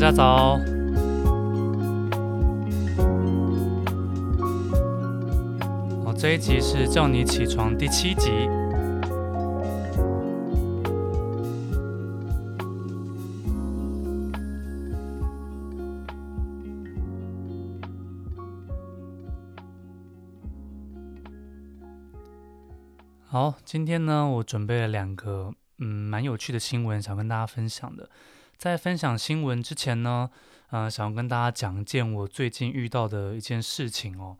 大家早。好，这一集是叫你起床第七集。好，今天呢，我准备了两个嗯蛮有趣的新闻，想跟大家分享的。在分享新闻之前呢，呃，想要跟大家讲一件我最近遇到的一件事情哦。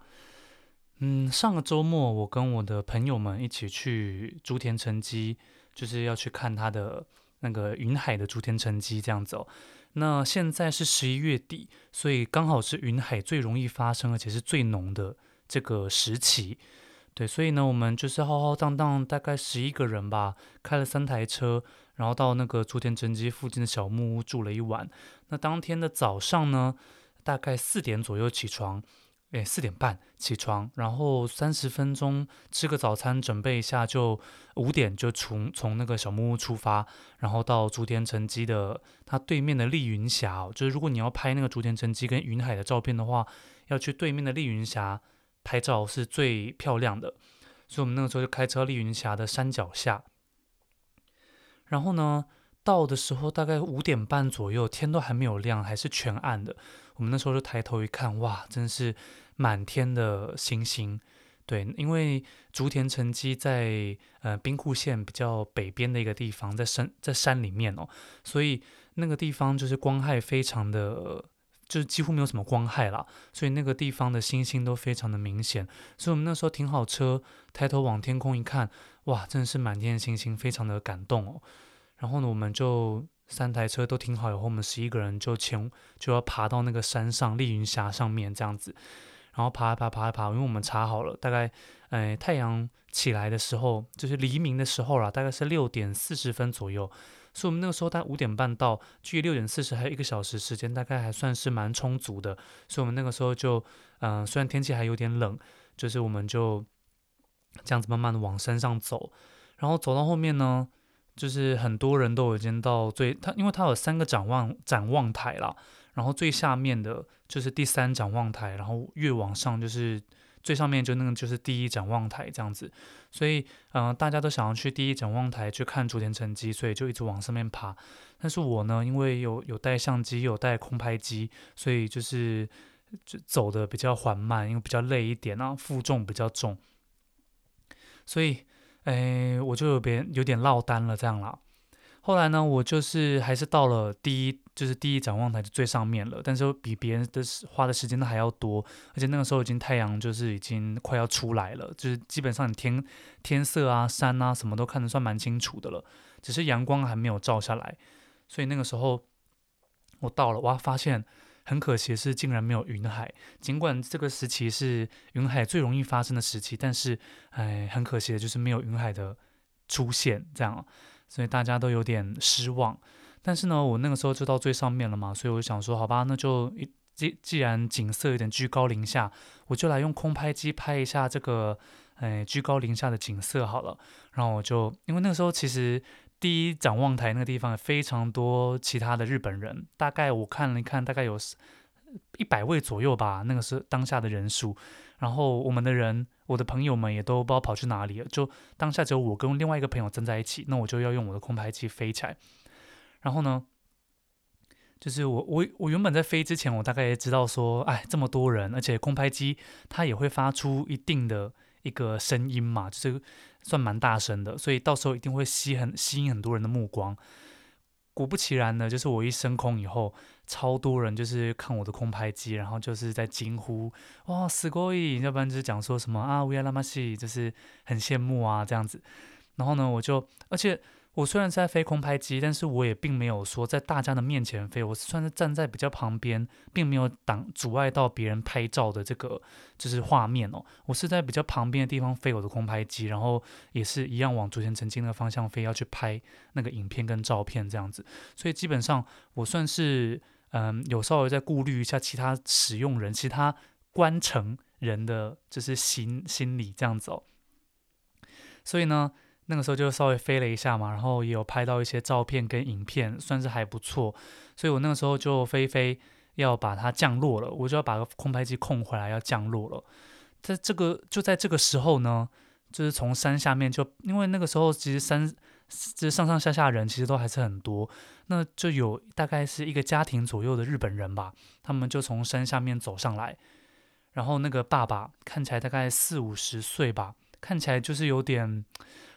嗯，上个周末我跟我的朋友们一起去竹田城迹，就是要去看他的那个云海的竹田城迹这样子哦。那现在是十一月底，所以刚好是云海最容易发生而且是最浓的这个时期。对，所以呢，我们就是浩浩荡荡，大概十一个人吧，开了三台车，然后到那个竹田城迹附近的小木屋住了一晚。那当天的早上呢，大概四点左右起床，诶，四点半起床，然后三十分钟吃个早餐，准备一下，就五点就从从那个小木屋出发，然后到竹田城迹的它对面的丽云峡哦，就是如果你要拍那个竹田城迹跟云海的照片的话，要去对面的丽云峡。拍照是最漂亮的，所以我们那个时候就开车丽云峡的山脚下，然后呢，到的时候大概五点半左右，天都还没有亮，还是全暗的。我们那时候就抬头一看，哇，真是满天的星星。对，因为竹田城迹在呃兵库县比较北边的一个地方，在山在山里面哦，所以那个地方就是光害非常的。就是几乎没有什么光害啦，所以那个地方的星星都非常的明显。所以我们那时候停好车，抬头往天空一看，哇，真的是满天的星星，非常的感动哦。然后呢，我们就三台车都停好以后，我们十一个人就前就要爬到那个山上丽云峡上面这样子，然后爬爬爬爬，因为我们查好了，大概哎太阳起来的时候，就是黎明的时候啦，大概是六点四十分左右。所以我们那个时候大概五点半到，距离六点四十还有一个小时时间，大概还算是蛮充足的。所以我们那个时候就，嗯、虽然天气还有点冷，就是我们就这样子慢慢的往山上走，然后走到后面呢，就是很多人都已经到最，它因为它有三个展望展望台啦，然后最下面的就是第三展望台，然后越往上就是。最上面就那个就是第一展望台这样子，所以嗯、大家都想要去第一展望台去看竹田城迹，所以就一直往上面爬。但是我呢，因为有有带相机，有带空拍机，所以就是就走的比较缓慢，因为比较累一点啊，负重比较重，所以哎，我就有点有点落单了这样啦。后来呢，我就是还是到了第一，就是第一展望台的最上面了，但是比别人的花的时间都还要多，而且那个时候已经太阳就是已经快要出来了，就是基本上你天天色啊、山啊什么都看得算蛮清楚的了，只是阳光还没有照下来，所以那个时候我到了，哇，发现很可惜是竟然没有云海，尽管这个时期是云海最容易发生的时期，但是哎，很可惜的就是没有云海的出现，这样。所以大家都有点失望，但是呢，我那个时候就到最上面了嘛，所以我想说，好吧，那就既既然景色有点居高临下，我就来用空拍机拍一下这个，哎，居高临下的景色好了。然后我就，因为那个时候其实第一展望台那个地方非常多其他的日本人，大概我看了一看，大概有一百位左右吧，那个是当下的人数。然后我们的人，我的朋友们也都不知道跑去哪里了。就当下只有我跟另外一个朋友站在一起，那我就要用我的空拍机飞起来。然后呢，就是我我我原本在飞之前，我大概也知道说，哎，这么多人，而且空拍机它也会发出一定的一个声音嘛，就是算蛮大声的，所以到时候一定会吸很吸引很多人的目光。果不其然呢，就是我一升空以后，超多人就是看我的空拍机，然后就是在惊呼哇，すごい，要不然就是讲说什么啊，うらやましい，就是很羡慕啊这样子。然后呢，我就而且。 我虽然是在飞空拍机，但是我也并没有说在大家的面前飞，我是算是站在比较旁边，并没有挡阻碍到别人拍照的这个就是画面哦。我是在比较旁边的地方飞我的空拍机，然后也是一样往竹田城迹那个方向飞，要去拍那个影片跟照片这样子。所以基本上我算是嗯有稍微在顾虑一下其他使用人、其他观城人的就是心心理这样子哦。所以呢。那个时候就稍微飞了一下嘛，然后也有拍到一些照片跟影片，算是还不错。所以我那个时候就飞飞要把它降落了，我就要把空拍机控回来要降落了。在这个就在这个时候呢，就是从山下面就因为那个时候其实山就是上上下下人其实都还是很多，那就有大概是一个家庭左右的日本人吧，他们就从山下面走上来，然后那个爸爸看起来大概四五十岁吧，看起来就是有点。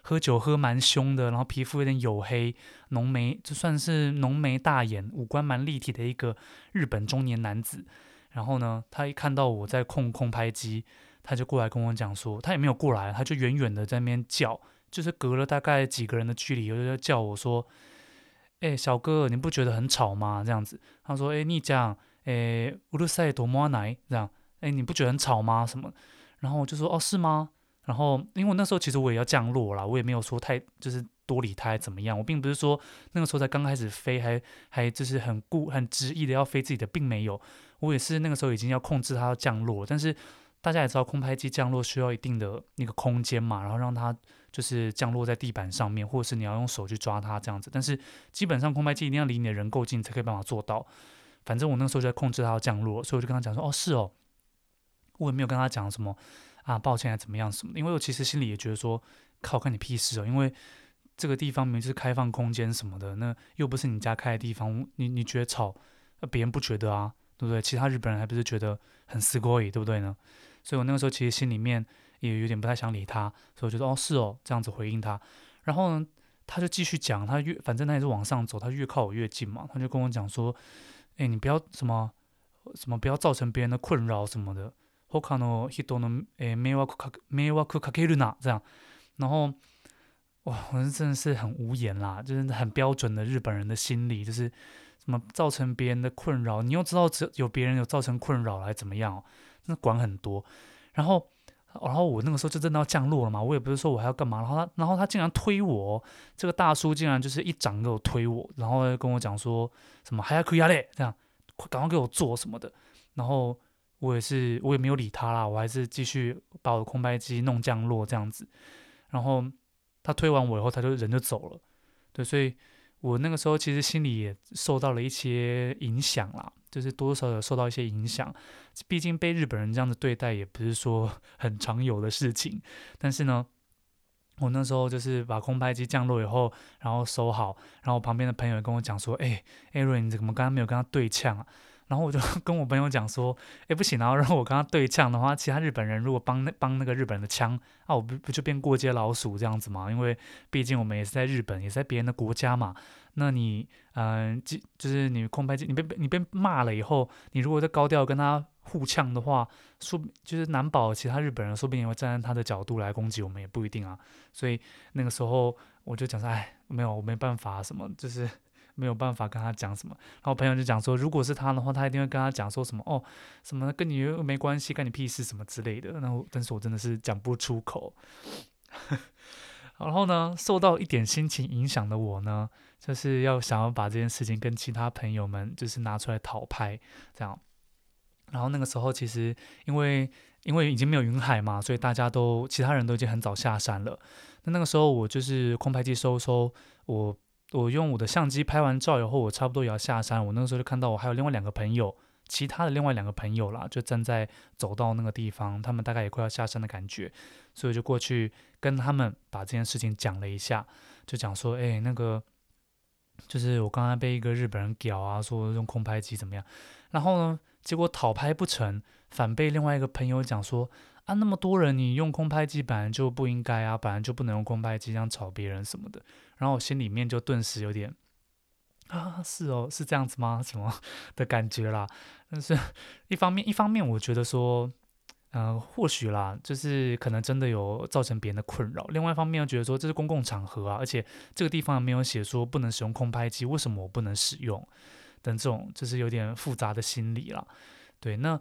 喝酒喝蛮凶的，然后皮肤有点黝黑，浓眉就算是浓眉大眼，五官蛮立体的一个日本中年男子。然后呢，他一看到我在控空拍机，他就过来跟我讲说，他也没有过来，他就远远的在那边叫，就是隔了大概几个人的距离，就在叫我说：“哎，小哥，你不觉得很吵吗？”这样子，他说：“哎，你讲，哎，うるさいと思わない？这样，哎，你不觉得很吵吗？什么？”然后我就说：“哦，是吗？” ？”然后，因为那时候其实我也要降落了，我也没有说太就是多理他怎么样。我并不是说那个时候才刚开始飞，还还就是很固很执意的要飞自己的，并没有。我也是那个时候已经要控制它要降落，但是大家也知道空拍机降落需要一定的那个空间嘛，然后让它就是降落在地板上面，或者是你要用手去抓它这样子。但是基本上空拍机一定要离你的人够近才可以办法做到。反正我那时候就在控制它要降落，所以我就跟他讲说：“哦，是哦。”我也没有跟他讲什么。啊，抱歉，还怎么样什么的？因为我其实心里也觉得说，靠，关你屁事哦！因为这个地方明明就是开放空间什么的，那又不是你家开的地方，你你觉得吵，别人不觉得啊，对不对？其他日本人还不是觉得很すごい，对不对呢？所以我那个时候其实心里面也有点不太想理他，所以我觉得哦，是哦，这样子回应他。然后呢，他就继续讲，他越反正他也是往上走，他越靠我越近嘛，他就跟我讲说，哎，你不要什么什么，不要造成别人的困扰什么的。 他の人の诶迷惑か迷惑かけるな这样，然后哇，我真的是很无言啦，就是很标准的日本人的心理，就是什么造成别人的困扰，你又知道只有别人有造成困扰来怎么样，那管很多。然后，然后我那个时候就真的要降落了嘛，我也不是说我还要干嘛，然后他，然后他竟然推我，这个大叔竟然就是一掌给我推我，然后跟我讲说什么还可以啊嘞，这样快赶快给我做什么的，然后。 我也是，我也没有理他啦，我还是继续把我的空拍机弄降落这样子。然后他推完我以后，他就人就走了。对，所以我那个时候其实心里也受到了一些影响啦，就是多多少少受到一些影响。毕竟被日本人这样子对待也不是说 很常有的事情。但是呢，我那时候就是把空拍机降落以后，然后收好，然后旁边的朋友跟我讲说：“哎，艾瑞，你怎么刚刚没有跟他对呛啊？”然后我就 跟我朋友讲说，哎，不行，然后让我跟他对呛的话，其他日本人如果帮那帮那个日本人的枪，啊，我不不就变过街老鼠这样子吗？因为毕竟我们也是在日本，也是在别人的国家嘛。那你，嗯、呃，就就是你空拍，你被你被骂了以后，你如果在高调跟他互呛的话，说就是难保其他日本人说不定也会站在他的角度来攻击我们，也不一定啊。所以那个时候我就讲说，哎，没有，我没办法，什么就是。没有办法跟他讲什么，然后朋友就讲说，如果是他的话，他一定会跟他讲说什么哦，什么跟你又没关系，干你屁事什么之类的。然后，但是我真的是讲不出口。然后呢，受到一点心情影响的我呢，就是要想要把这件事情跟其他朋友们就是拿出来讨拍，这样。然后那个时候其实因为因为已经没有云海嘛，所以大家都其他人都已经很早下山了。那那个时候我就是空拍机收收我。我用我的相机拍完照以后，我差不多也要下山。我那个时候就看到我还有另外两个朋友，其他的另外两个朋友啦，就站在走到那个地方，他们大概也快要下山的感觉，所以就过去跟他们把这件事情讲了一下，就讲说，哎，那个就是我刚刚被一个日本人屌啊，说用空拍机怎么样，然后呢，结果讨拍不成，反被另外一个朋友讲说。啊，那么多人，你用空拍机本来就不应该啊，本来就不能用空拍机这样吵别人什么的。然后我心里面就顿时有点啊，是哦，是这样子吗？什么 的感觉啦？但是一方面，一方面我觉得说，嗯、或许啦，就是可能真的有造成别人的困扰。另外一方面又觉得说，这是公共场合啊，而且这个地方没有写说不能使用空拍机，为什么我不能使用？等这种就是有点复杂的心理啦。对，那。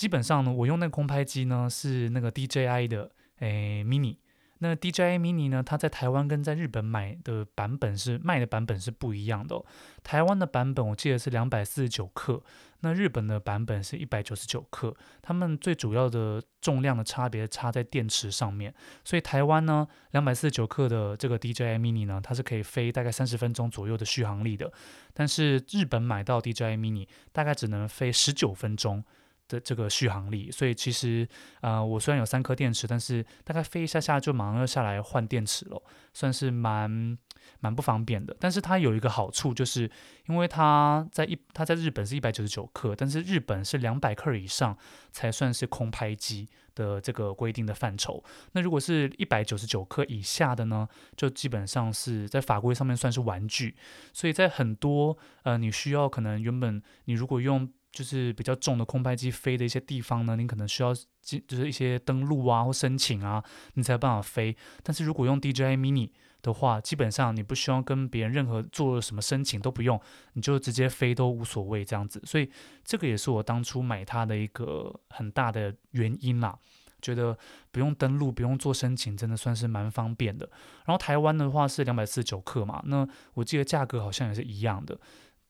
基本上呢，我用那个空拍机呢是那个 DJI 的诶 mini，那 DJI Mini 呢？它在台湾跟在日本买的版本是卖的版本是不一样的。台湾的版本我记得是两百四十九克，那日本的版本是一百九十九克。它们最主要的重量的差别差在电池上面。所以台湾呢，两百四十九克的这个 DJI Mini 呢，它是可以飞大概三十分钟左右的续航力的。但是日本买到 DJI Mini 大概只能飞十九分钟。的这个续航力，所以其实，呃，我虽然有三颗电池，但是大概飞一下下就马上要下来换电池了，算是蛮蛮不方便的。但是它有一个好处，就是因为它在一它在日本是一百九十九克，但是日本是两百克以上才算是空拍机的这个规定的范畴。那如果是一百九十九克以下的呢，就基本上是在法规上面算是玩具。所以在很多呃，你需要可能原本你如果用就是比较重的空拍机飞的一些地方呢，你可能需要进就是一些登录啊或申请啊，你才有办法飞。但是如果用 DJI Mini 的话，基本上你不需要跟别人任何做什么申请都不用，你就直接飞都无所谓这样子。所以这个也是我当初买它的一个很大的原因啦，觉得不用登录，不用做申请，真的算是蛮方便的。然后台湾的话是两百四十九克嘛，那我记得价格好像也是一样的。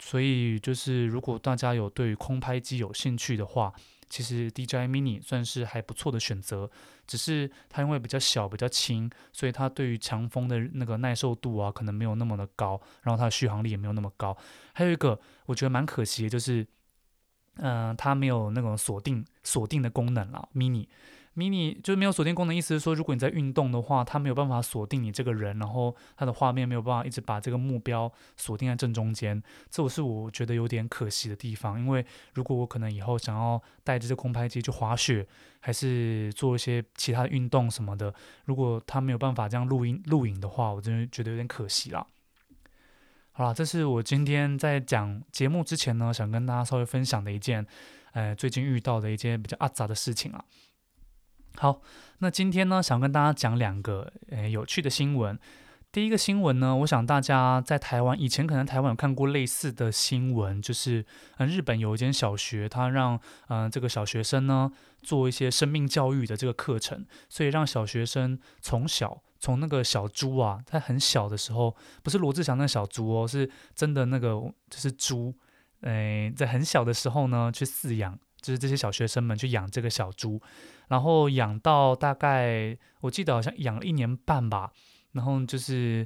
所以就是，如果大家有对于空拍机有兴趣的话，其实 DJI Mini 算是还不错的选择。只是它因为比较小、比较轻，所以它对于强风的那个耐受度啊，可能没有那么的高，然后它的续航力也没有那么高。还有一个我觉得蛮可惜的，就是，嗯、它没有那种锁定锁定的功能了，Mini。Mini 就是没有锁定功能，意思是说，如果你在运动的话，它没有办法锁定你这个人，然后它的画面没有办法一直把这个目标锁定在正中间，这我是我觉得有点可惜的地方。因为如果我可能以后想要带着这空拍机去滑雪，还是做一些其他运动什么的，如果它没有办法这样录音录影的话，我真的觉得有点可惜啦。好啦，这是我今天在讲节目之前呢，想跟大家稍微分享的一件，呃，最近遇到的一件比较阿杂的事情啊。好，那今天呢，想跟大家讲两个诶有趣的新闻。第一个新闻呢，我想大家在台湾以前可能台湾有看过类似的新闻，就是嗯，日本有一间小学，他让嗯、这个小学生呢做一些生命教育的这个课程，所以让小学生从小从那个小猪啊，他很小的时候，不是罗志祥那小猪哦，是真的那个就是猪，诶，在很小的时候呢去饲养。就是这些小学生们去养这个小猪，然后养到大概我记得好像养了一年半吧，然后就是，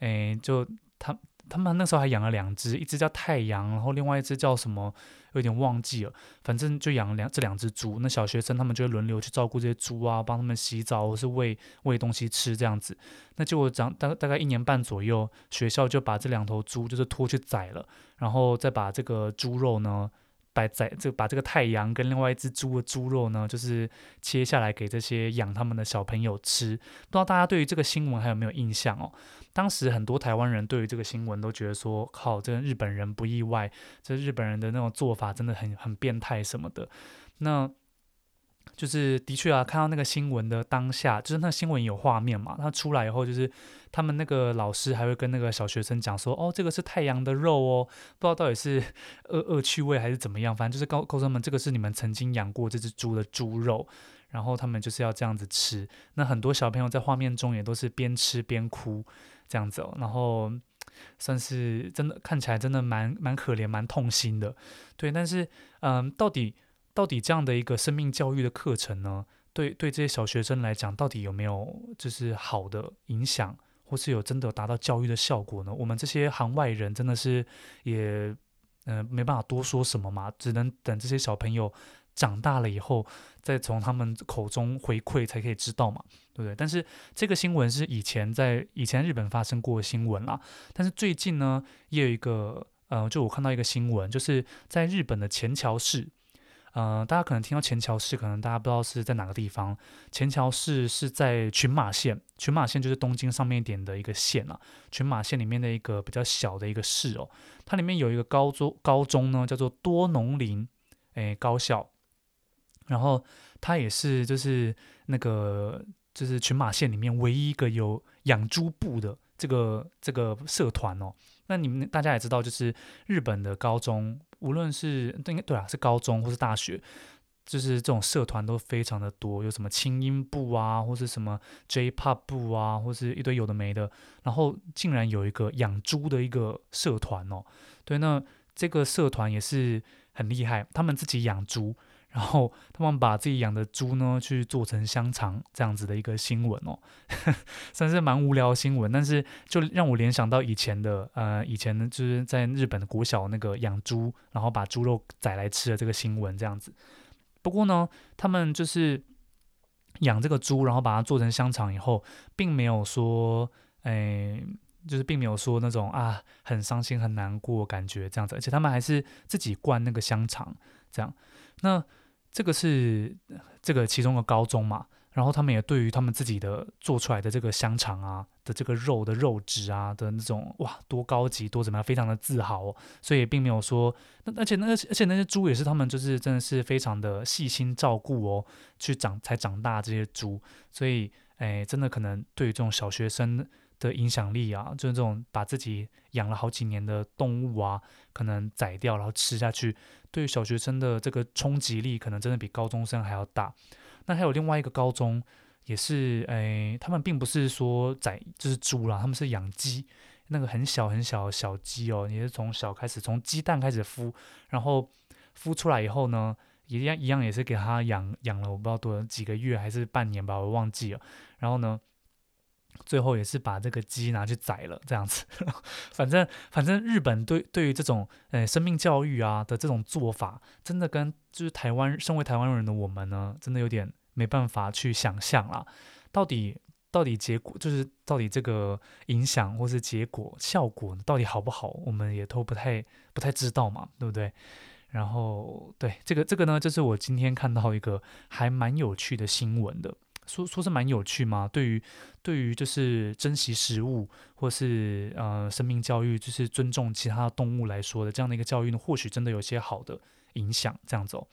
诶，就他他们那时候还养了两只，一只叫太阳，然后另外一只叫什么，有点忘记了，反正就养了两这两只猪。那小学生他们就会轮流去照顾这些猪啊，帮他们洗澡或是喂喂东西吃这样子。那结果长大大概一年半左右，学校就把这两头猪就是拖去宰了，然后再把这个猪肉呢。把宰这把这个太阳跟另外一只猪的猪肉呢，就是切下来给这些养他们的小朋友吃。不知道大家对于这个新闻还有没有印象哦？当时很多台湾人对于这个新闻都觉得说，靠，这日本人不意外，这日本人的那种做法真的很很变态什么的。那。就是的确啊，看到那个新闻的当下，就是那新闻有画面嘛。他出来以后，就是他们那个老师还会跟那个小学生讲说：“哦，这个是太阳的肉哦，不知道到底是 恶恶趣味还是怎么样，反正就是告告诉他们，这个是你们曾经养过这只猪的猪肉，然后他们就是要这样子吃。那很多小朋友在画面中也都是边吃边哭这样子哦，然后算是真的看起来真的蛮蛮可怜、蛮痛心的。对，但是嗯，到底。到底这样的一个生命教育的课程呢，对对这些小学生来讲，到底有没有就是好的影响，或是有真的达到教育的效果呢？我们这些行外人真的是也嗯、没办法多说什么嘛，只能等这些小朋友长大了以后，再从他们口中回馈才可以知道嘛，对不对？但是这个新闻是以前在以前日本发生过的新闻啦，但是最近呢，也有一个呃，就我看到一个新闻，就是在日本的前桥市。呃，大家可能听到前桥市，可能大家不知道是在哪个地方。前桥市是在群马县，群马县就是东京上面一点的一个县啊。群马县里面的一个比较小的一个市哦，它里面有一个高中，高中呢叫做多农林诶高校，然后它也是就是那个就是群马县里面唯一一个有养猪部的这个这个社团哦。那你们大家也知道，就是日本的高中。无论是对应该对啊，是高中或是大学，就是这种社团都非常的多，有什么轻音部啊，或是什么 J-pop 部啊，或是一堆有的没的。然后竟然有一个养猪的一个社团哦，对，那这个社团也是很厉害，他们自己养猪。然后他们把自己养的猪呢，去做成香肠这样子的一个新闻哦，算是蛮无聊的新闻，但是就让我联想到以前的呃，以前呢就是在日本的国小那个养猪，然后把猪肉宰来吃的这个新闻这样子。不过呢，他们就是养这个猪，然后把它做成香肠以后，并没有说，哎，就是并没有说那种啊很伤心很难过感觉这样子，而且他们还是自己灌那个香肠这样，那。这个是这个其中的高中嘛，然后他们也对于他们自己的做出来的这个香肠啊的这个肉的肉质啊的那种哇多高级多怎么样，非常的自豪哦，所以并没有说那而且那而且那些猪也是他们就是真的是非常的细心照顾哦，去长才长大这些猪，所以哎真的可能对于这种小学生的影响力啊，就是这种把自己养了好几年的动物啊，可能宰掉然后吃下去，对于小学生的这个冲击力，可能真的比高中生还要大。那还有另外一个高中，也是诶，他们并不是说宰就是猪啦，他们是养鸡，那个很小很小的小鸡哦，也是从小开始从鸡蛋开始孵，然后孵出来以后呢，一样一样也是给他养养了我不知道多几个月还是半年吧，我忘记了。然后呢，最后也是把这个鸡拿去宰了，这样子。反正反正日本对对于这种呃生命教育啊的这种做法，真的跟就是台湾身为台湾人的我们呢，真的有点没办法去想象啦。到底到底结果就是到底这个影响或是结果效果到底好不好，我们也都不太不太知道嘛，对不对？然后对这个这个呢，就是我今天看到一个还蛮有趣的新闻的。说说是蛮有趣吗？对于对于就是珍惜食物或是呃生命教育，就是尊重其他动物来说的这样的一个教育呢，或许真的有些好的影响。这样子哦，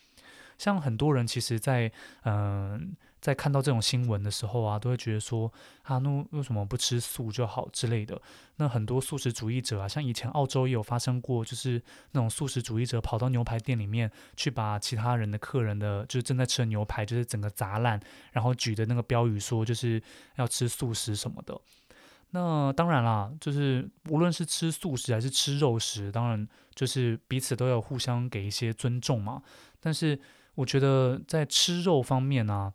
像很多人其实，在嗯。在看到这种新闻的时候啊，都会觉得说啊，那为什么不吃素就好之类的？那很多素食主义者啊，像以前澳洲也有发生过，就是那种素食主义者跑到牛排店里面去，把其他人的客人的就是正在吃的牛排，就是整个砸烂，然后举的那个标语说就是要吃素食什么的。那当然啦，就是无论是吃素食还是吃肉食，当然就是彼此都要互相给一些尊重嘛。但是我觉得在吃肉方面呢、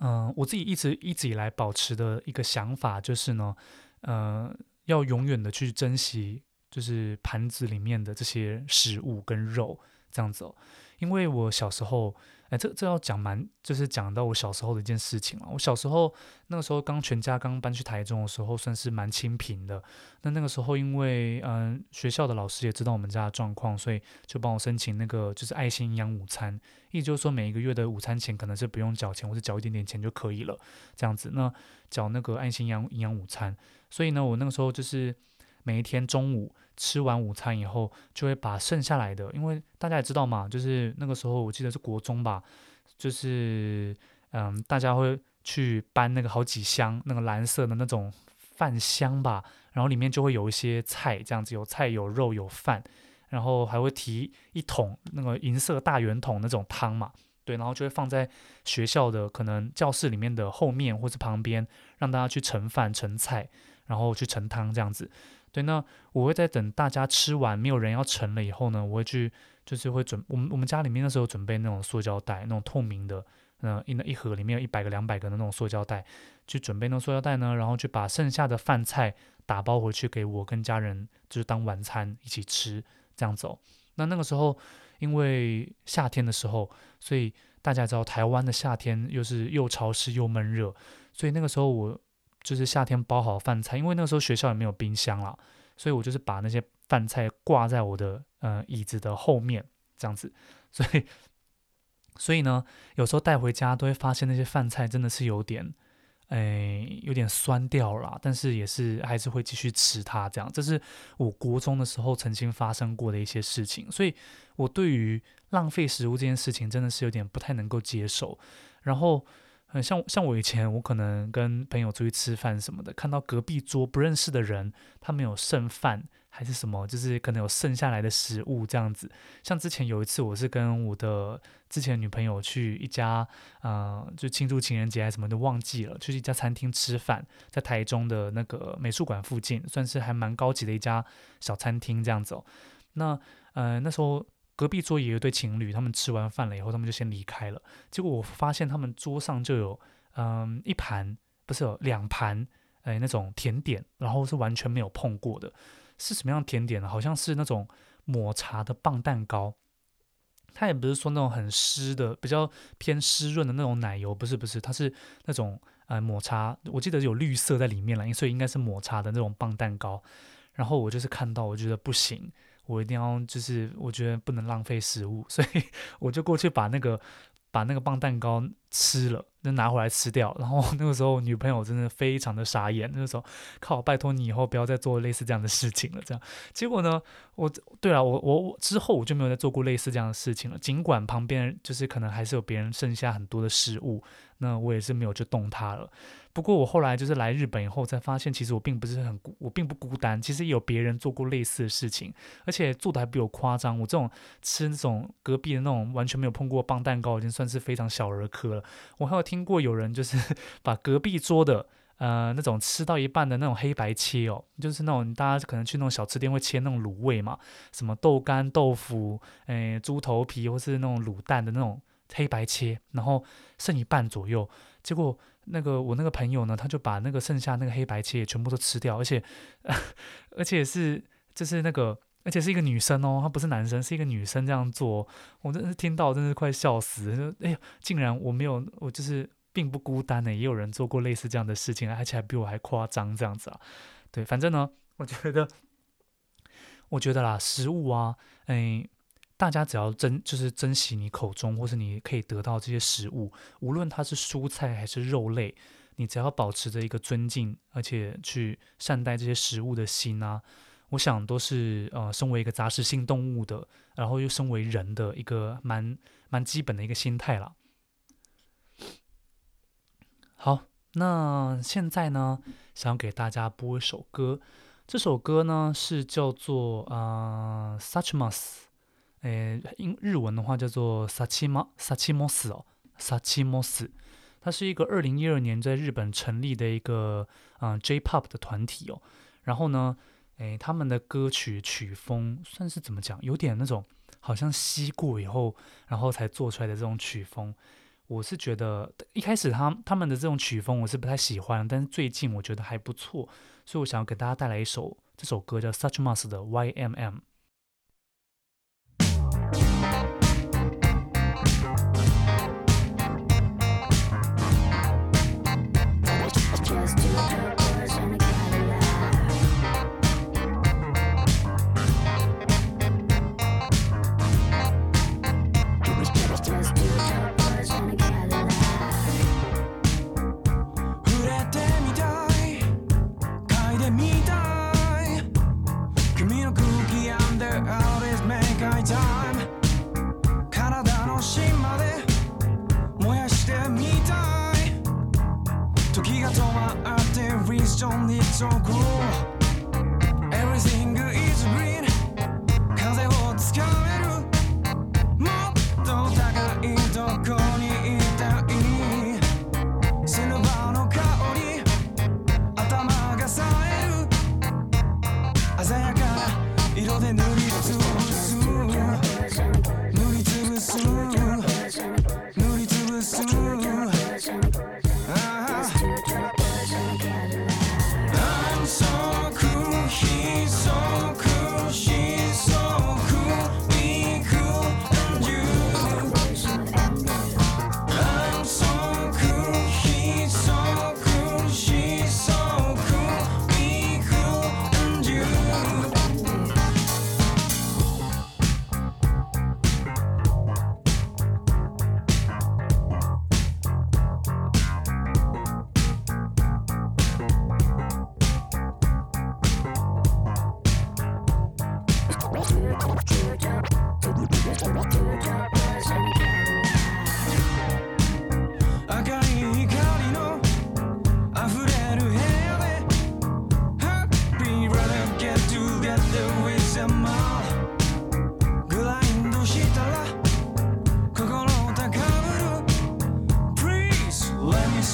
嗯、我自己一直一直以来保持的一个想法就是呢，嗯，要永远的去珍惜，就是盘子里面的这些食物跟肉这样子哦，因为我小时候。哎，这这要讲蛮，就是讲到我小时候的一件事情了。我小时候那个时候刚全家刚搬去台中的时候，算是蛮清贫的。那那个时候因为嗯、学校的老师也知道我们家的状况，所以就帮我申请那个就是爱心营养午餐，意思就是说每一个月的午餐钱可能是不用缴钱，或是缴一点点钱就可以了这样子。那缴那个爱心营养营养午餐，所以呢，我那个时候就是。每一天中午吃完午餐以后，就会把剩下来的，因为大家也知道嘛，就是那个时候我记得是国中吧，就是嗯，大家会去搬那个好几箱那个蓝色的那种饭箱吧，然后里面就会有一些菜，这样子有菜有肉有饭，然后还会提一桶那个银色大圆桶那种汤嘛，对，然后就会放在学校的可能教室里面的后面或是旁边，让大家去盛饭盛菜，然后去盛汤这样子。对，那我会在等大家吃完，没有人要盛了以后呢，我会去，就是会准我们我们家里面那时候准备那种塑胶袋，那种透明的，嗯、一那一盒里面有一百个、两百个的那种塑胶袋，去准备那种塑胶袋呢，然后去把剩下的饭菜打包回去给我跟家人，就是当晚餐一起吃，这样走。那那个时候因为夏天的时候，所以大家知道台湾的夏天又是又潮湿又闷热，所以那个时候我。就是夏天包好饭菜，因为那个时候学校也没有冰箱了，所以我就是把那些饭菜挂在我的呃椅子的后面，这样子。所以，所以呢，有时候带回家都会发现那些饭菜真的是有点，哎，有点酸掉了，但是也是还是会继续吃它。这样，这是我国中的时候曾经发生过的一些事情。所以我对于浪费食物这件事情真的是有点不太能够接受。然后。嗯，像像我以前，我可能跟朋友出去吃饭什么的，看到隔壁桌不认识的人，他们有剩饭还是什么，就是可能有剩下来的食物这样子。像之前有一次，我是跟我的之前女朋友去一家，呃，就庆祝情人节还是什么的，忘记了，去一家餐厅吃饭，在台中的那个美术馆附近，算是还蛮高级的一家小餐厅这样子哦。那呃那时候。隔壁桌也有一对情侣，他们吃完饭了以后，他们就先离开了。结果我发现他们桌上就有，嗯，一盘不是有两盘，哎，那种甜点，然后是完全没有碰过的，是什么样甜点呢？好像是那种抹茶的棒蛋糕。它也不是说那种很湿的，比较偏湿润的那种奶油，不是不是，它是那种呃抹茶，我记得有绿色在里面了，所以应该是抹茶的那种棒蛋糕。然后我就是看到，我觉得不行。我一定要，就是我觉得不能浪费食物，所以 我就过去把那个把那个棒蛋糕吃了，就拿回来吃掉。然后那个时候女朋友真的非常的傻眼，那个时候靠，拜托你以后不要再做类似这样的事情了。这样结果呢，我对啊，我我我之后我就没有再做过类似这样的事情了。尽管旁边就是可能还是有别人剩下很多的食物，那我也是没有去动它了。不过我后来就是来日本以后才发现，其实我并不是很孤，我并不孤单。其实有别人做过类似的事情，而且做的还比我夸张。我这种吃那种隔壁的那种完全没有碰过棒蛋糕，已经算是非常小儿科了。我还有听过有人就是 把隔壁桌的呃那种吃到一半的那种黑白切哦，就是那种大家可能去那种小吃店会切那种卤味嘛，什么豆干、豆腐、诶猪头皮或是那种卤蛋的那种黑白切，然后剩一半左右，结果。那个我那个朋友呢，他就把那个剩下那个黑白切全部都吃掉，而且，而且是就是那个，而且是一个女生哦，她不是男生，是一个女生这样做，我真是听到真是快笑死，哎呀，竟然我没有，我就是并不孤单呢，也有人做过类似这样的事情，而且还比我还夸张这样子啊，对，反正呢，我觉得，我觉得啦，食物啊，哎。大家只要珍，就是珍惜你口中或是你可以得到这些食物，无论它是蔬菜还是肉类，你只要保持着一个尊敬，而且去善待这些食物的心啊，我想都是呃，身为一个杂食性动物的，然后又身为人的一个蛮蛮基本的一个心态啦。好，那现在呢，想要给大家播一首歌，这首歌呢是叫做呃，Suchmas。诶，英日文的话叫做萨奇马萨奇莫斯哦，萨奇莫斯，它是一个二零一二年在日本成立的一个嗯、J-pop 的团体哦。然后呢，诶，他们的歌曲曲风算是怎么讲，有点那种好像吸过以后，然后才做出来的这种曲风。我是觉得一开始他他们的这种曲风我是不太喜欢，但是最近我觉得还不错，所以我想要给大家带来一首这首歌叫 Suchmas 的 YMM。你照顾。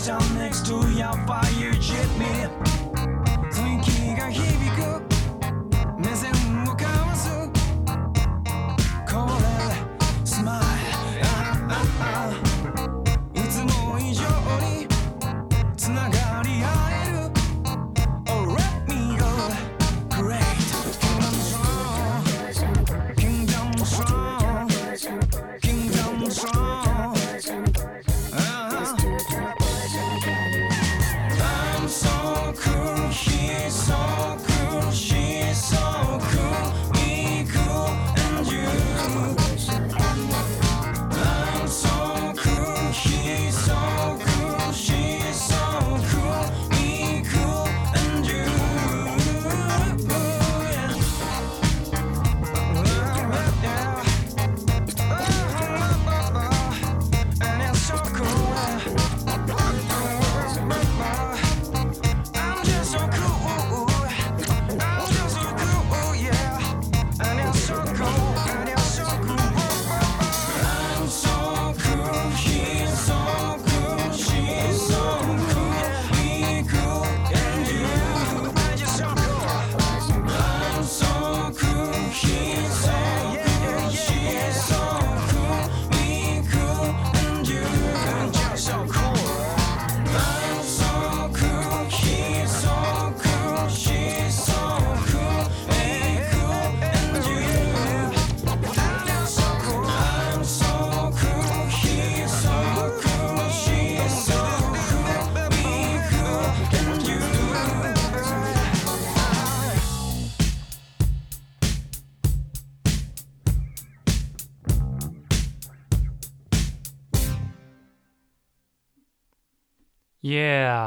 down next to your body.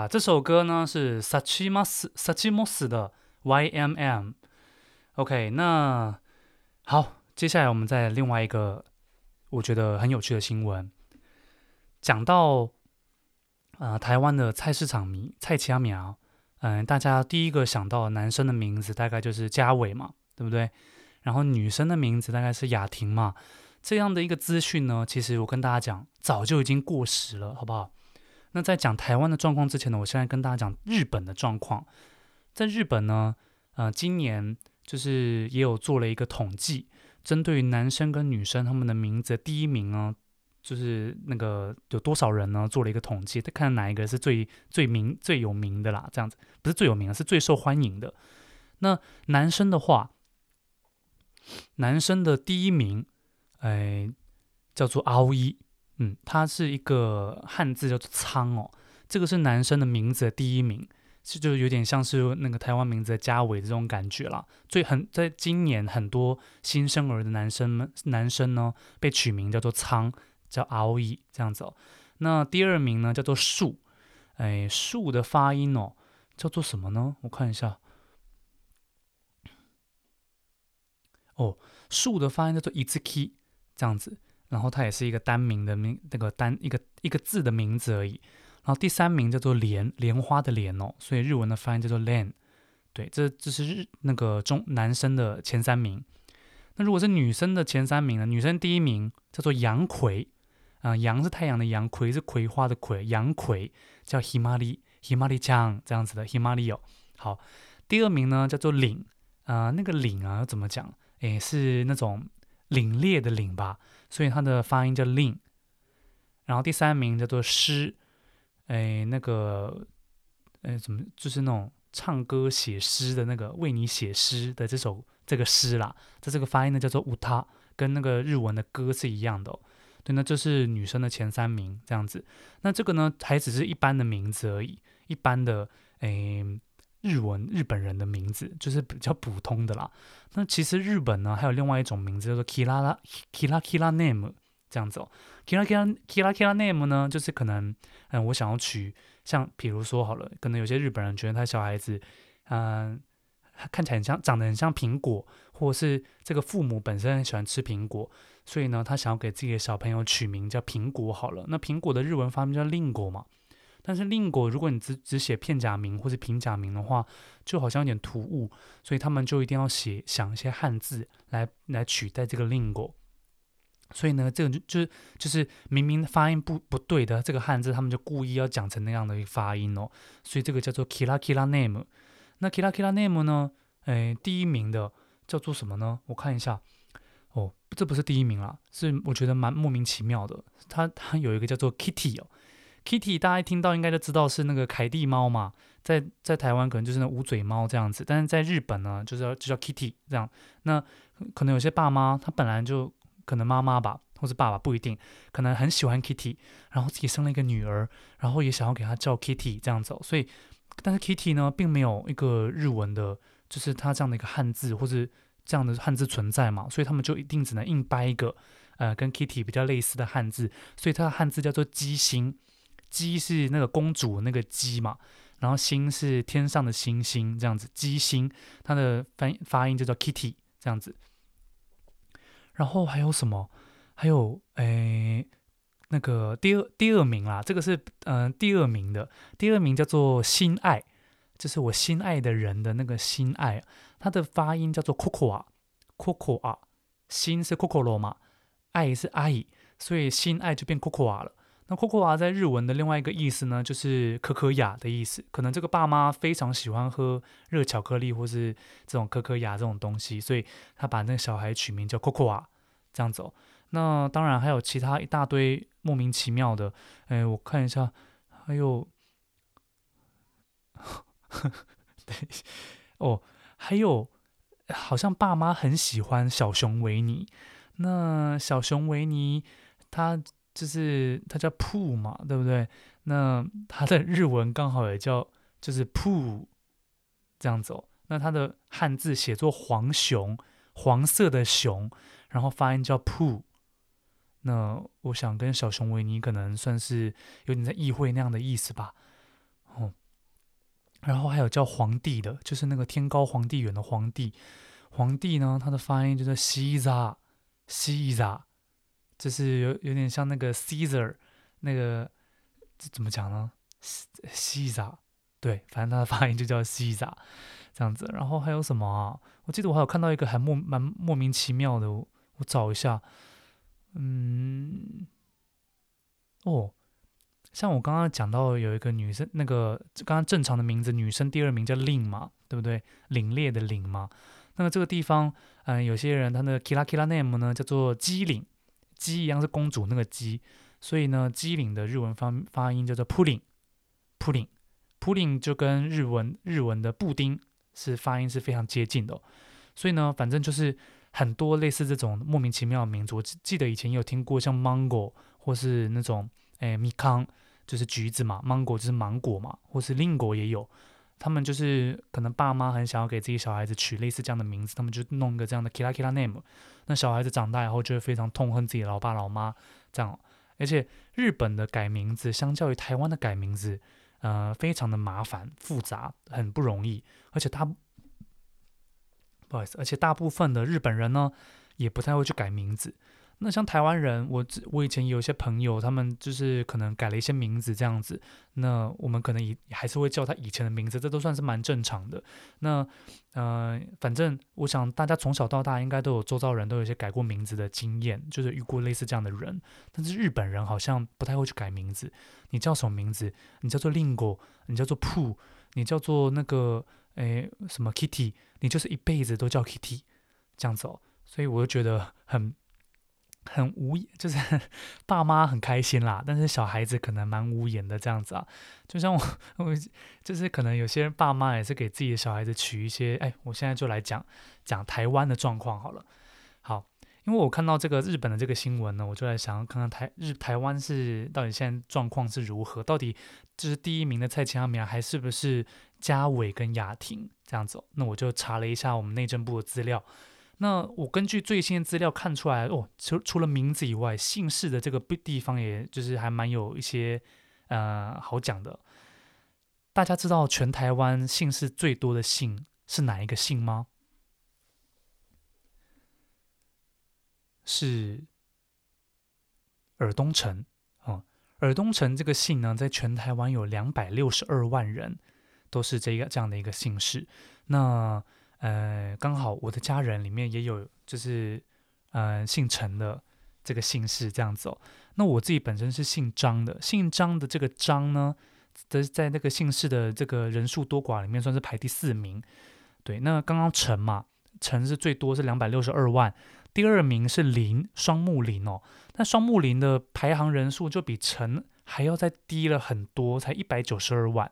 这首歌呢是 Sachimas Sachimos 的 YMM。OK，那好，接下来我们再另外一个我觉得很有趣的新闻，讲到呃台湾的菜市场名蔡家苗，嗯、大家第一个想到男生的名字大概就是嘉伟嘛，对不对？然后女生的名字大概是雅婷嘛，这样的一个资讯呢，其实我跟大家讲，早就已经过时了，好不好？那在讲台湾的状况之前呢，我现在跟大家讲日本的状况。在日本呢，呃，今年就是也有做了一个统计，针对于男生跟女生他们的名字第一名呢，就是那个有多少人呢？做了一个统计，看哪一个是最最名最有名的啦。这样子不是最有名的，是最受欢迎的。那男生的话，男生的第一名，哎，叫做阿一。嗯，它是一个汉字叫做“仓”哦，这个是男生的名字的第一名，是就有点像是那个台湾名字的家伟这种感觉啦。所以很在今年很多新生儿的男生们，男生呢被取名叫做“仓”，叫“敖一”这样子哦。那第二名呢叫做“树”，哎，“树”的发音哦叫做什么呢？我看一下，哦，“树”的发音叫做 “izuki” 这样子。然后它也是一个单名的名，那个单一个一个字的名字而已。然后第三名叫做莲，莲花的莲哦，所以日文的发音叫做莲。对，这这是日那个中男生的前三名。那如果是女生的前三名呢？女生第一名叫做杨葵，啊、呃，杨是太阳的阳，葵是葵花的葵，杨葵叫 Himari，Himari 酱这样子的 Himari 哦。好，第二名呢叫做岭，啊、那个岭啊怎么讲？诶，是那种。凛冽的凛吧，所以它的发音叫令。然后第三名叫做诗，哎，那个，哎，怎么就是那种唱歌写诗的那个为你写诗的这首这个诗啦，它这个发音呢叫做乌塔，跟那个日文的歌是一样的哦。对，那这是女生的前三名这样子。那这个呢还只是一般的名字而已，一般的哎。日文日本人的名字就是比较普通的啦。那其实日本呢还有另外一种名字叫做 Kira Kira Kira Name 这样子哦。Kira Kira Kira Kira Name 呢，就是可能嗯，我想要取像比如说好了，可能有些日本人觉得他小孩子嗯看起来很像长得很像苹果，或者是这个父母本身很喜欢吃苹果，所以呢他想要给自己的小朋友取名叫苹果好了。那苹果的日文发音叫令果嘛。但是令果，如果你只只写片假名或者平假名的话，就好像有点突兀，所以他们就一定要写想一些汉字来来取代这个令果。所以呢，这个就就是就是明明发音不不对的这个汉字，他们就故意要讲成那样的一个发音哦。所以这个叫做 Kira Kira Name。那 Kira Kira Name 呢？哎，第一名的叫做什么呢？我看一下。哦，这不是第一名啦，是我觉得蛮莫名其妙的。它它有一个叫做 Kitty 哦。Kitty，大家一听到应该就知道是那个凯蒂猫嘛，在在台湾可能就是那无嘴猫这样子，但是在日本呢，就是就叫 Kitty 这样。那可能有些爸妈他本来就可能妈妈吧，或是爸爸不一定，可能很喜欢 Kitty，然后自己生了一个女儿，然后也想要给她叫 Kitty 这样子。所以，但是 Kitty 呢，并没有一个日文的，就是它这样的一个汉字或是这样的汉字存在嘛，所以他们就一定只能硬掰一个呃跟 Kitty 比较类似的汉字，所以它的汉字叫做姬星。鸡是那个公主那个鸡嘛，然后星是天上的星星这样子，鸡星它的翻发音就叫 Kitty 这样子。然后还有什么？还有诶，那个第二第二名啦，这个是嗯、第二名的，第二名叫做心爱，就是我心爱的人的那个心爱，它的发音叫做 Cocoa，Cocoa，心是 coco 罗嘛，爱是爱，所以心爱就变 Cocoa 了。那可可亚在日文的另外一个意思呢，就是可可雅的意思。可能这个爸妈非常喜欢喝热巧克力或是这种可可雅这种东西，所以他把那个小孩取名叫可可亚这样子。那当然还有其他一大堆莫名其妙的，哎，我看一下，还有，等一下，哦，还有好像爸妈很喜欢小熊维尼。那小熊维尼他。就是它叫铺嘛，对不对？那它的日文刚好也叫就是铺这样子哦。那它的汉字写作黄熊，黄色的熊，然后发音叫铺。那我想跟小熊维尼可能算是有点在意会那样的意思吧。哦然后还有叫皇帝的，就是那个天高皇帝远的皇帝。皇帝呢，它的发音就是西扎西扎，就是有有点像那个 Caesar 那个这怎么讲呢？西西扎，对，反正他的发音就叫西扎这样子。然后还有什么啊？我记得我还有看到一个还莫蛮莫名其妙的，我我找一下，嗯，哦。像我刚刚讲到有一个女生，那个刚刚正常的名字，女生第二名叫令嘛，对不对？凛冽的凛嘛。那么这个地方，嗯、有些人他的 kira kira name 呢叫做机岭，鸡一样是公主那个鸡，所以呢，鸡岭的日文发发音叫做 pudding，pudding，pudding 就跟日文日文的布丁是发音是非常接近的、所以呢，反正就是很多类似这种莫名其妙的名字，我记得以前有听过像 mango 或是那种诶米康。就是橘子嘛，芒果就是芒果嘛，或是令果也有。他们就是可能爸妈很想要给自己小孩子取类似这样的名字，他们就弄个这样的 kira kira name。那小孩子长大以后就会非常痛恨自己老爸老妈这样。而且日本的改名字相较于台湾的改名字，呃，非常的麻烦复杂，很不容易。而且大不好意思，而且大部分的日本人呢，也不太会去改名字。那像台湾人，我我以前有一些朋友，他们就是可能改了一些名字这样子，那我们可能也还是会叫他以前的名字，这都算是蛮正常的。那呃，反正我想大家从小到大应该都有周遭人都有一些改过名字的经验，就是遇过类似这样的人。但是日本人好像不太会去改名字，你叫什么名字？你叫做 Lingo，你叫做 p o 你叫做那个诶什么 Kitty，你就是一辈子都叫 Kitty 这样子哦。所以我就觉得很。很无言，就是爸妈很开心啦，但是小孩子可能蛮无言的这样子啊。就像我，我就是可能有些人爸妈也是给自己的小孩子取一些，哎，我现在就来讲讲台湾的状况好了。好，因为我看到这个日本的这个新闻呢，我就来想要看看台日台湾是到底现在状况是如何，到底就是第一名的蔡琴阿米还是不是嘉伟跟雅婷这样子。那我就查了一下我们内政部的资料。那我根据最新的资料看出来，哦，除除了名字以外，姓氏的这个地方，也就是还蛮有一些呃好讲的。大家知道全台湾姓氏最多的姓是哪一个姓吗？是尔东城哦，尔东城这个姓呢，在全台湾有两百六十二万人，都是这个这样的一个姓氏。那呃，刚好我的家人里面也有，就是呃姓陈的这个姓氏这样子哦。那我自己本身是姓张的，姓张的这个张呢，在在那个姓氏的这个人数多寡里面算是排第四名。对，那刚刚陈嘛，陈是最多是两百六十二万，第二名是林，双木林哦。那双木林的排行人数就比陈还要再低了很多，才一百九十二万，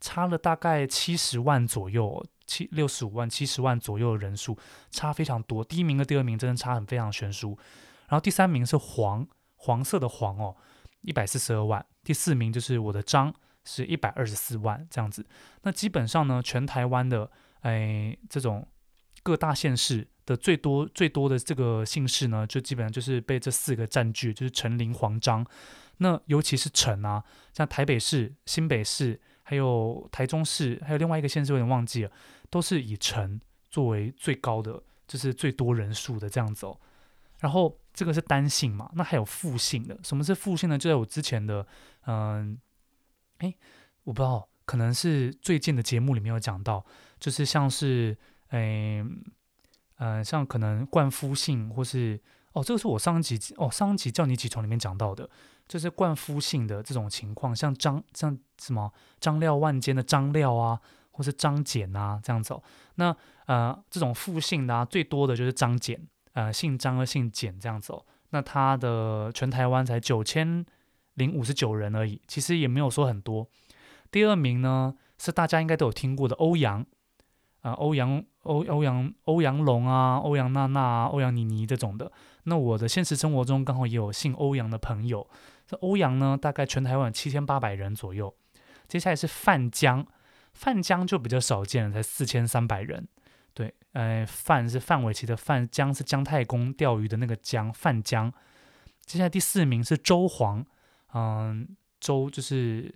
差了大概七十万左右。七六十五万、七十万左右的人数，差非常多。第一名和第二名真的差很非常悬殊。然后第三名是黄，黄色的黄哦，一百四十二万。第四名就是我的张，是一百二十四万这样子。那基本上呢，全台湾的哎这种各大县市的最多最多的这个姓氏呢，就基本上就是被这四个占据，就是陈、林、黄、张。那尤其是陈啊，像台北市、新北市。还有台中市，还有另外一个县市，有点忘记了，都是以城作为最高的，就是最多人数的这样子哦。然后这个是单姓嘛，那还有复姓的。什么是复姓呢？就在我之前的，嗯，哎，我不知道，可能是最近的节目里面有讲到，就是像是，哎，嗯，像可能冠夫姓，或是，哦，这个是我上一集，哦，上一集叫你起床里面讲到的。就是冠夫姓的这种情况，像张像什么张廖万间的张廖啊，或是张简啊这样子哦。那呃这种复姓的，最多的就是张简，呃姓张和姓简这样子哦。那他的全台湾才九千零五十九人而已，其实也没有说很多。第二名呢是大家应该都有听过的欧阳。啊，欧阳欧欧阳欧阳龙啊，欧阳娜娜啊，欧阳妮妮这种的。那我的现实生活中刚好也有姓欧阳的朋友。这欧阳呢，大概全台湾七千八百人左右。接下来是范江，范江就比较少见了，才四千三百人。对，呃，范是范玮琪的范，江是姜太公钓鱼的那个江，范江。接下来第四名是周黄，嗯，周就是。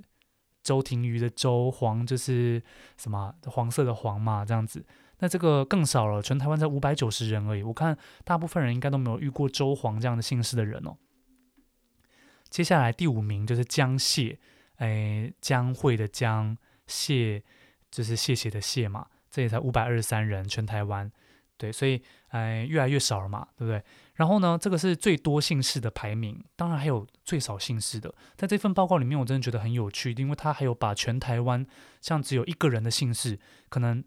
周庭瑜的周，黄就是什么黄色的黄嘛，这样子。那这个更少了，全台湾才五百九十人而已。我看大部分人应该都没有遇过周黄这样的姓氏的人哦。接下来第五名就是江谢，哎，江会的江，谢就是谢谢的谢嘛，这也才五百二十三人，全台湾。对，所以哎，越来越少了嘛，对不对？然后呢，这个是最多姓氏的排名，当然还有最少姓氏的。在这份报告里面，我真的觉得很有趣，因为他还有把全台湾像只有一个人的姓氏，可能。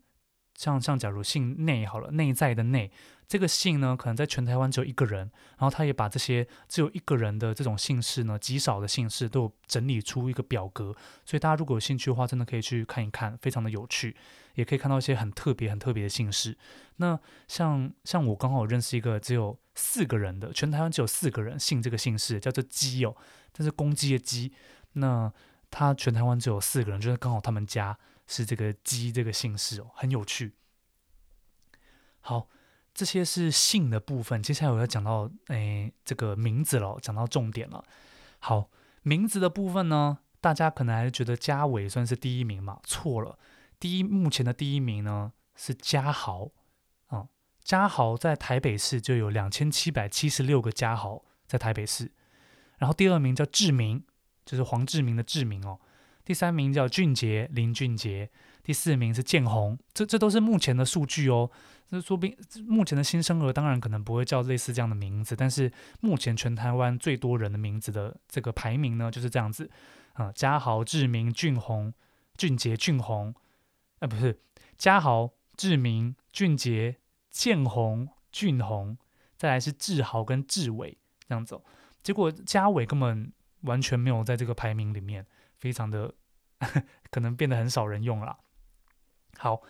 像像假如姓内好了，内在的内这个姓呢，可能在全台湾只有一个人，然后他也把这些只有一个人的这种姓氏呢，极少的姓氏都有整理出一个表格，所以大家如果有兴趣的话，真的可以去看一看，非常的有趣，也可以看到一些很特别、很特别的姓氏。那像像我刚好认识一个只有四个人的，全台湾只有四个人姓这个姓氏，叫做鸡哦，这是公鸡的鸡。那他全台湾只有四个人，就是刚好他们家。是这个姬这个姓氏哦，很有趣。好，这些是姓的部分。接下来我要讲到诶这个名字了，讲到重点了。好，名字的部分呢，大家可能还是觉得家伟算是第一名嘛？错了，第一目前的第一名呢是家豪啊、嗯，家豪在台北市就有两千七百七十六个家豪在台北市。然后第二名叫志明，就是黄志明的志明哦。第三名叫俊杰，林俊杰；第四名是建宏，这这都是目前的数据哦。这说不定目前的新生儿当然可能不会叫类似这样的名字，但是目前全台湾最多人的名字的这个排名呢就是这样子啊：嘉豪、志明、俊宏、俊杰、俊宏，啊不是嘉豪、志明、俊杰、建宏、俊宏，再来是志豪跟志伟这样子。结果嘉伟根本完全没有在这个排名里面。非常的 可能变得很少人用了。好，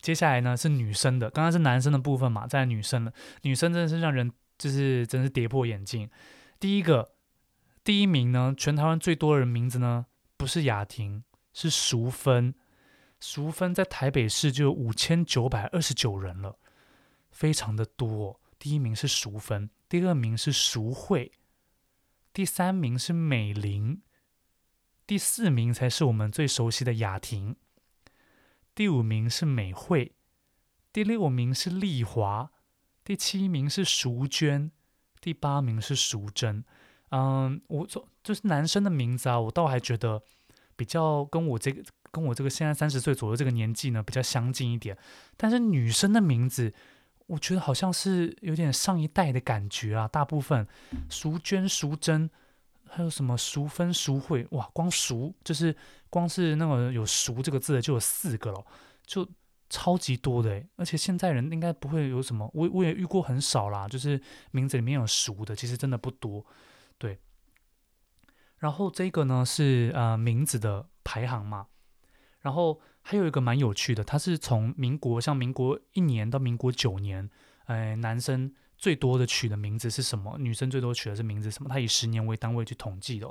接下来呢是女生的，刚刚是男生的部分嘛，再来女生了。女生真的是让人就是真是跌破眼镜。第一个第一名呢，全台湾最多人名字呢不是雅婷，是淑芬。淑芬在台北市就有五千九百二十九人了，非常的多。第一名是淑芬，第二名是淑慧，第三名是美玲。第四名才是我们最熟悉的雅婷，第五名是美惠，第六名是丽华，第七名是淑娟，第八名是淑珍。嗯，我说就是男生的名字啊，我倒还觉得比较跟我这个跟我这个现在三十岁左右这个年纪呢比较相近一点。但是女生的名字，我觉得好像是有点上一代的感觉啊。大部分淑娟、淑珍。还有什么熟分熟会？哇，光熟就是光是那个有“熟”这个字的就有四个了，就超级多的诶。而且现在人应该不会有什么，我我也遇过很少啦，就是名字里面有“熟”的，其实真的不多。对。然后这个呢是呃名字的排行嘛，然后还有一个蛮有趣的，它是从民国像民国一年到民国九年，哎，男生。最多的取的名字是什么？女生最多取的是名字什么？他以十年为单位去统计的，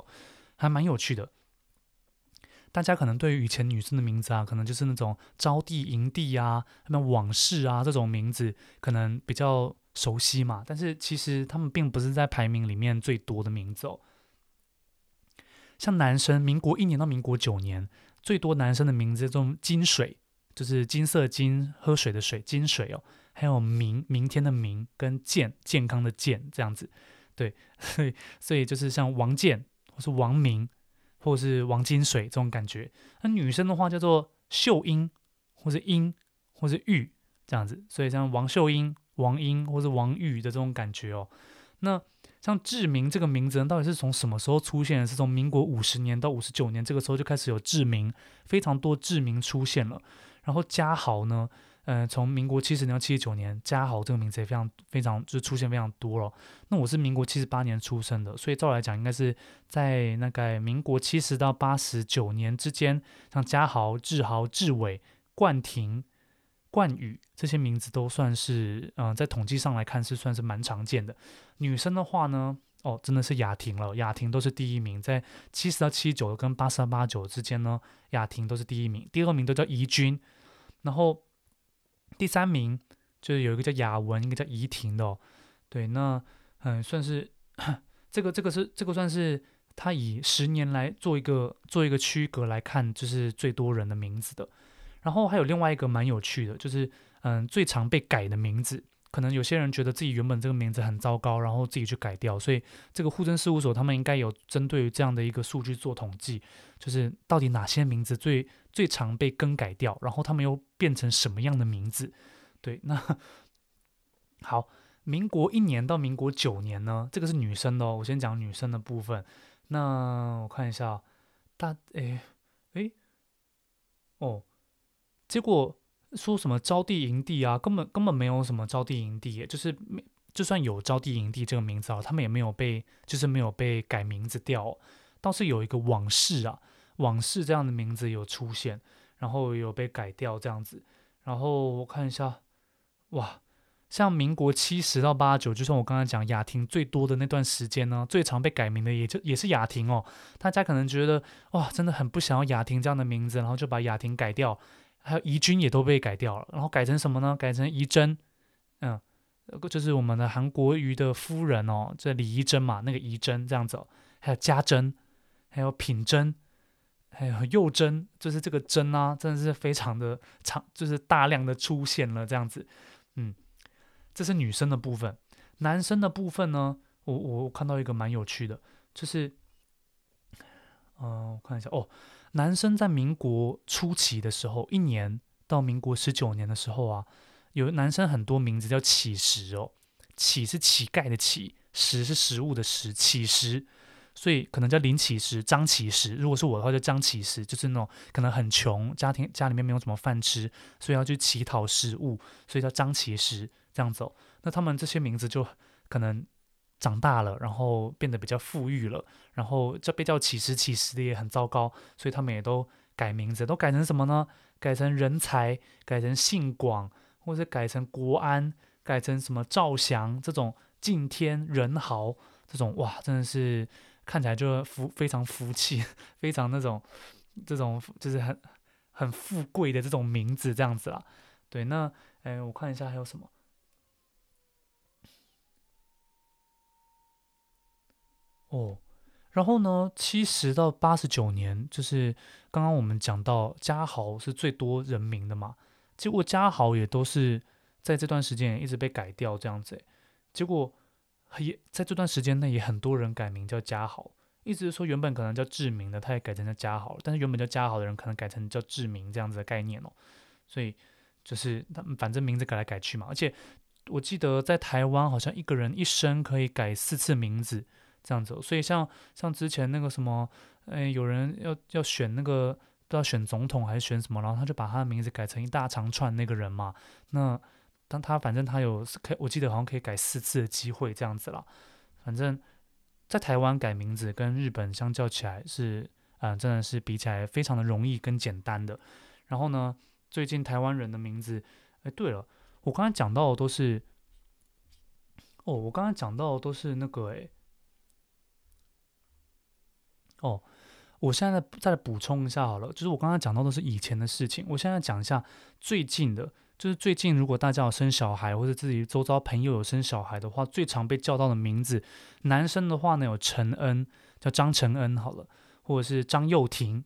还蛮有趣的。大家可能对于以前女生的名字啊，可能就是那种招娣、营娣啊、什么往事啊这种名字，可能比较熟悉嘛。但是其实他们并不是在排名里面最多的名字哦。像男生，民国一年到民国九年，最多男生的名字这种金水，就是金色金喝水的水，金水哦。还有明明天的明跟健健康的健这样子，对，所以所以就是像王健或是王明或是王金水这种感觉。那女生的话叫做秀英或是英或是玉这样子，所以像王秀英、王英或是王玉的这种感觉哦。那像志明这个名字呢，到底是从什么时候出现？是从民国五十年到五十九年这个时候就开始有志明，非常多志明出现了。然后家豪呢？嗯、从民国七十年到七十九年，家豪这个名字也非常非常就是出现非常多了。那我是民国七十八年出生的，所以照来讲，应该是在那个民国七十到八十九年之间，像家豪、志豪、志伟、冠廷、冠宇这些名字都算是，嗯、在统计上来看是算是蛮常见的。女生的话呢，哦，真的是雅婷了，雅婷都是第一名，在七十到七十九跟八十到八十九之间呢，雅婷都是第一名，第二名都叫怡君，然后。第三名就是有一个叫雅文，一个叫怡婷的哦，对，那嗯，算是 这个这个是这个算是他以十年来做一个做一个区隔来看，就是最多人的名字的。然后还有另外一个蛮有趣的，就是嗯，最常被改的名字。可能有些人觉得自己原本这个名字很糟糕，然后自己去改掉，所以这个户政事务所他们应该有针对于这样的一个数据做统计，就是到底哪些名字最最常被更改掉，然后他们又变成什么样的名字？对，那好，民国一年到民国九年呢，这个是女生的哦，我先讲女生的部分。那我看一下，大诶诶哦，结果。说什么招娣营地啊，根本根本没有什么招娣营地，就是就算有招娣营地这个名字啊，他们也没有被就是没有被改名字掉，倒是有一个往事啊，往事这样的名字有出现，然后有被改掉这样子，然后我看一下，哇，像民国七十到八九，就像我刚才讲雅婷最多的那段时间呢，最常被改名的也就也是雅婷哦，大家可能觉得哇，真的很不想要雅婷这样的名字，然后就把雅婷改掉。还有怡君也都被改掉了，然后改成什么呢？改成怡珍，嗯，就是我们的韩国瑜的夫人哦，这李怡珍嘛，那个怡珍这样子，哦，还有家珍，还有品珍，还有幼珍，就是这个珍啊，真的是非常的长，就是大量的出现了这样子，嗯，这是女生的部分，男生的部分呢，我我看到一个蛮有趣的，就是，嗯、我看一下哦。男生在民国初期的时候，一年到民国十九年的时候啊，有男生很多名字叫乞食哦，乞是乞丐的乞，食是食物的食，乞食，所以可能叫林乞食、张乞食。如果是我的话，叫张乞食，就是那种可能很穷，家庭家里面没有什么饭吃，所以要去乞讨食物，所以叫张乞食这样子。那他们这些名字就可能。长大了，然后变得比较富裕了，然后这被叫乞食乞食的也很糟糕，所以他们也都改名字，都改成什么呢？改成人才，改成姓广，或者改成国安，改成什么赵祥这种敬天仁豪这种，哇，真的是看起来就福非常福气，非常那种这种就是很很富贵的这种名字这样子啦。对，那哎，我看一下还有什么。哦，然后呢，七十到八十九年，就是刚刚我们讲到嘉豪是最多人名的嘛，结果嘉豪也都是在这段时间一直被改掉这样子，结果也在这段时间内也很多人改名叫嘉豪，意思是说原本可能叫志明的，他也改成叫嘉豪了，但是原本叫嘉豪的人可能改成叫志明这样子的概念哦，所以就是他们反正名字改来改去嘛，而且我记得在台湾好像一个人一生可以改四次名字。这样子，所以像像之前那个什么，诶，有人要要选那个不知道选总统还是选什么，然后他就把他的名字改成一大长串那个人嘛。那当他反正他有可我记得好像可以改四次的机会这样子啦。反正，在台湾改名字跟日本相较起来是，嗯、真的是比起来非常的容易跟简单的。然后呢，最近台湾人的名字，诶，对了，我刚才讲到的都是，哦，我刚才讲到的都是那个诶。哦，我现在再补充一下好了，就是我刚刚讲到的是以前的事情，我现在讲一下最近的，就是最近如果大家有生小孩或者自己周遭朋友有生小孩的话，最常被叫到的名字，男生的话呢有陈恩，叫张陈恩好了，或者是张佑廷，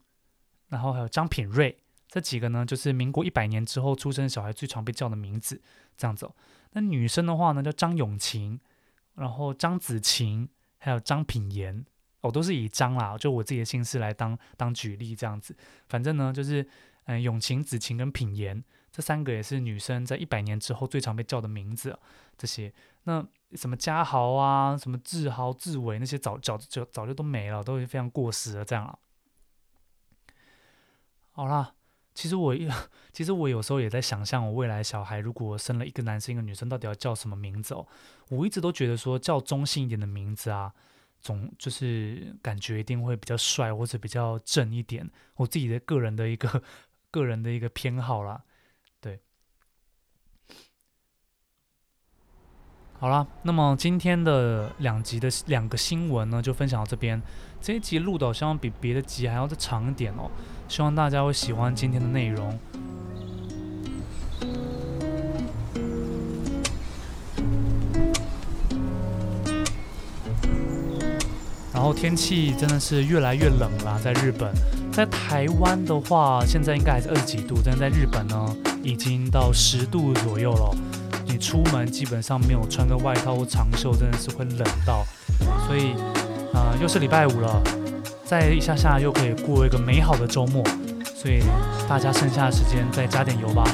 然后还有张品瑞，这几个呢就是民国一百年之后出生小孩最常被叫的名字，这样子哦。那女生的话呢叫张永晴，然后张子晴，还有张品妍。我、哦、都是以张啦，就我自己的姓氏来当当举例这样子。反正呢，就是嗯，永晴、子晴跟品言这三个也是女生在一百年之后最常被叫的名字。这些那什么家豪啊，什么志豪、志伟那些早早就早就都没了，都是非常过时了这样了。好啦，其实我 其实我有时候也在想象，我未来小孩如果生了一个男生一个女生，到底要叫什么名字哦？我一直都觉得说叫中性一点的名字啊。总就是感觉一定会比较帅或者比较正一点，我自己的个人的一个个人的一个偏好啦，对。好啦，那么今天的两集的两个新闻呢，就分享到这边。这一集录的希望比别的集还要再长一点哦，希望大家会喜欢今天的内容。然后天气真的是越来越冷了，在日本，在台湾的话，现在应该还是二十几度，但在日本呢，已经到十度左右了。你出门基本上没有穿个外套或长袖，真的是会冷到。所以，啊、又是礼拜五了，再一下下又可以过一个美好的周末。所以大家剩下的时间再加点油吧。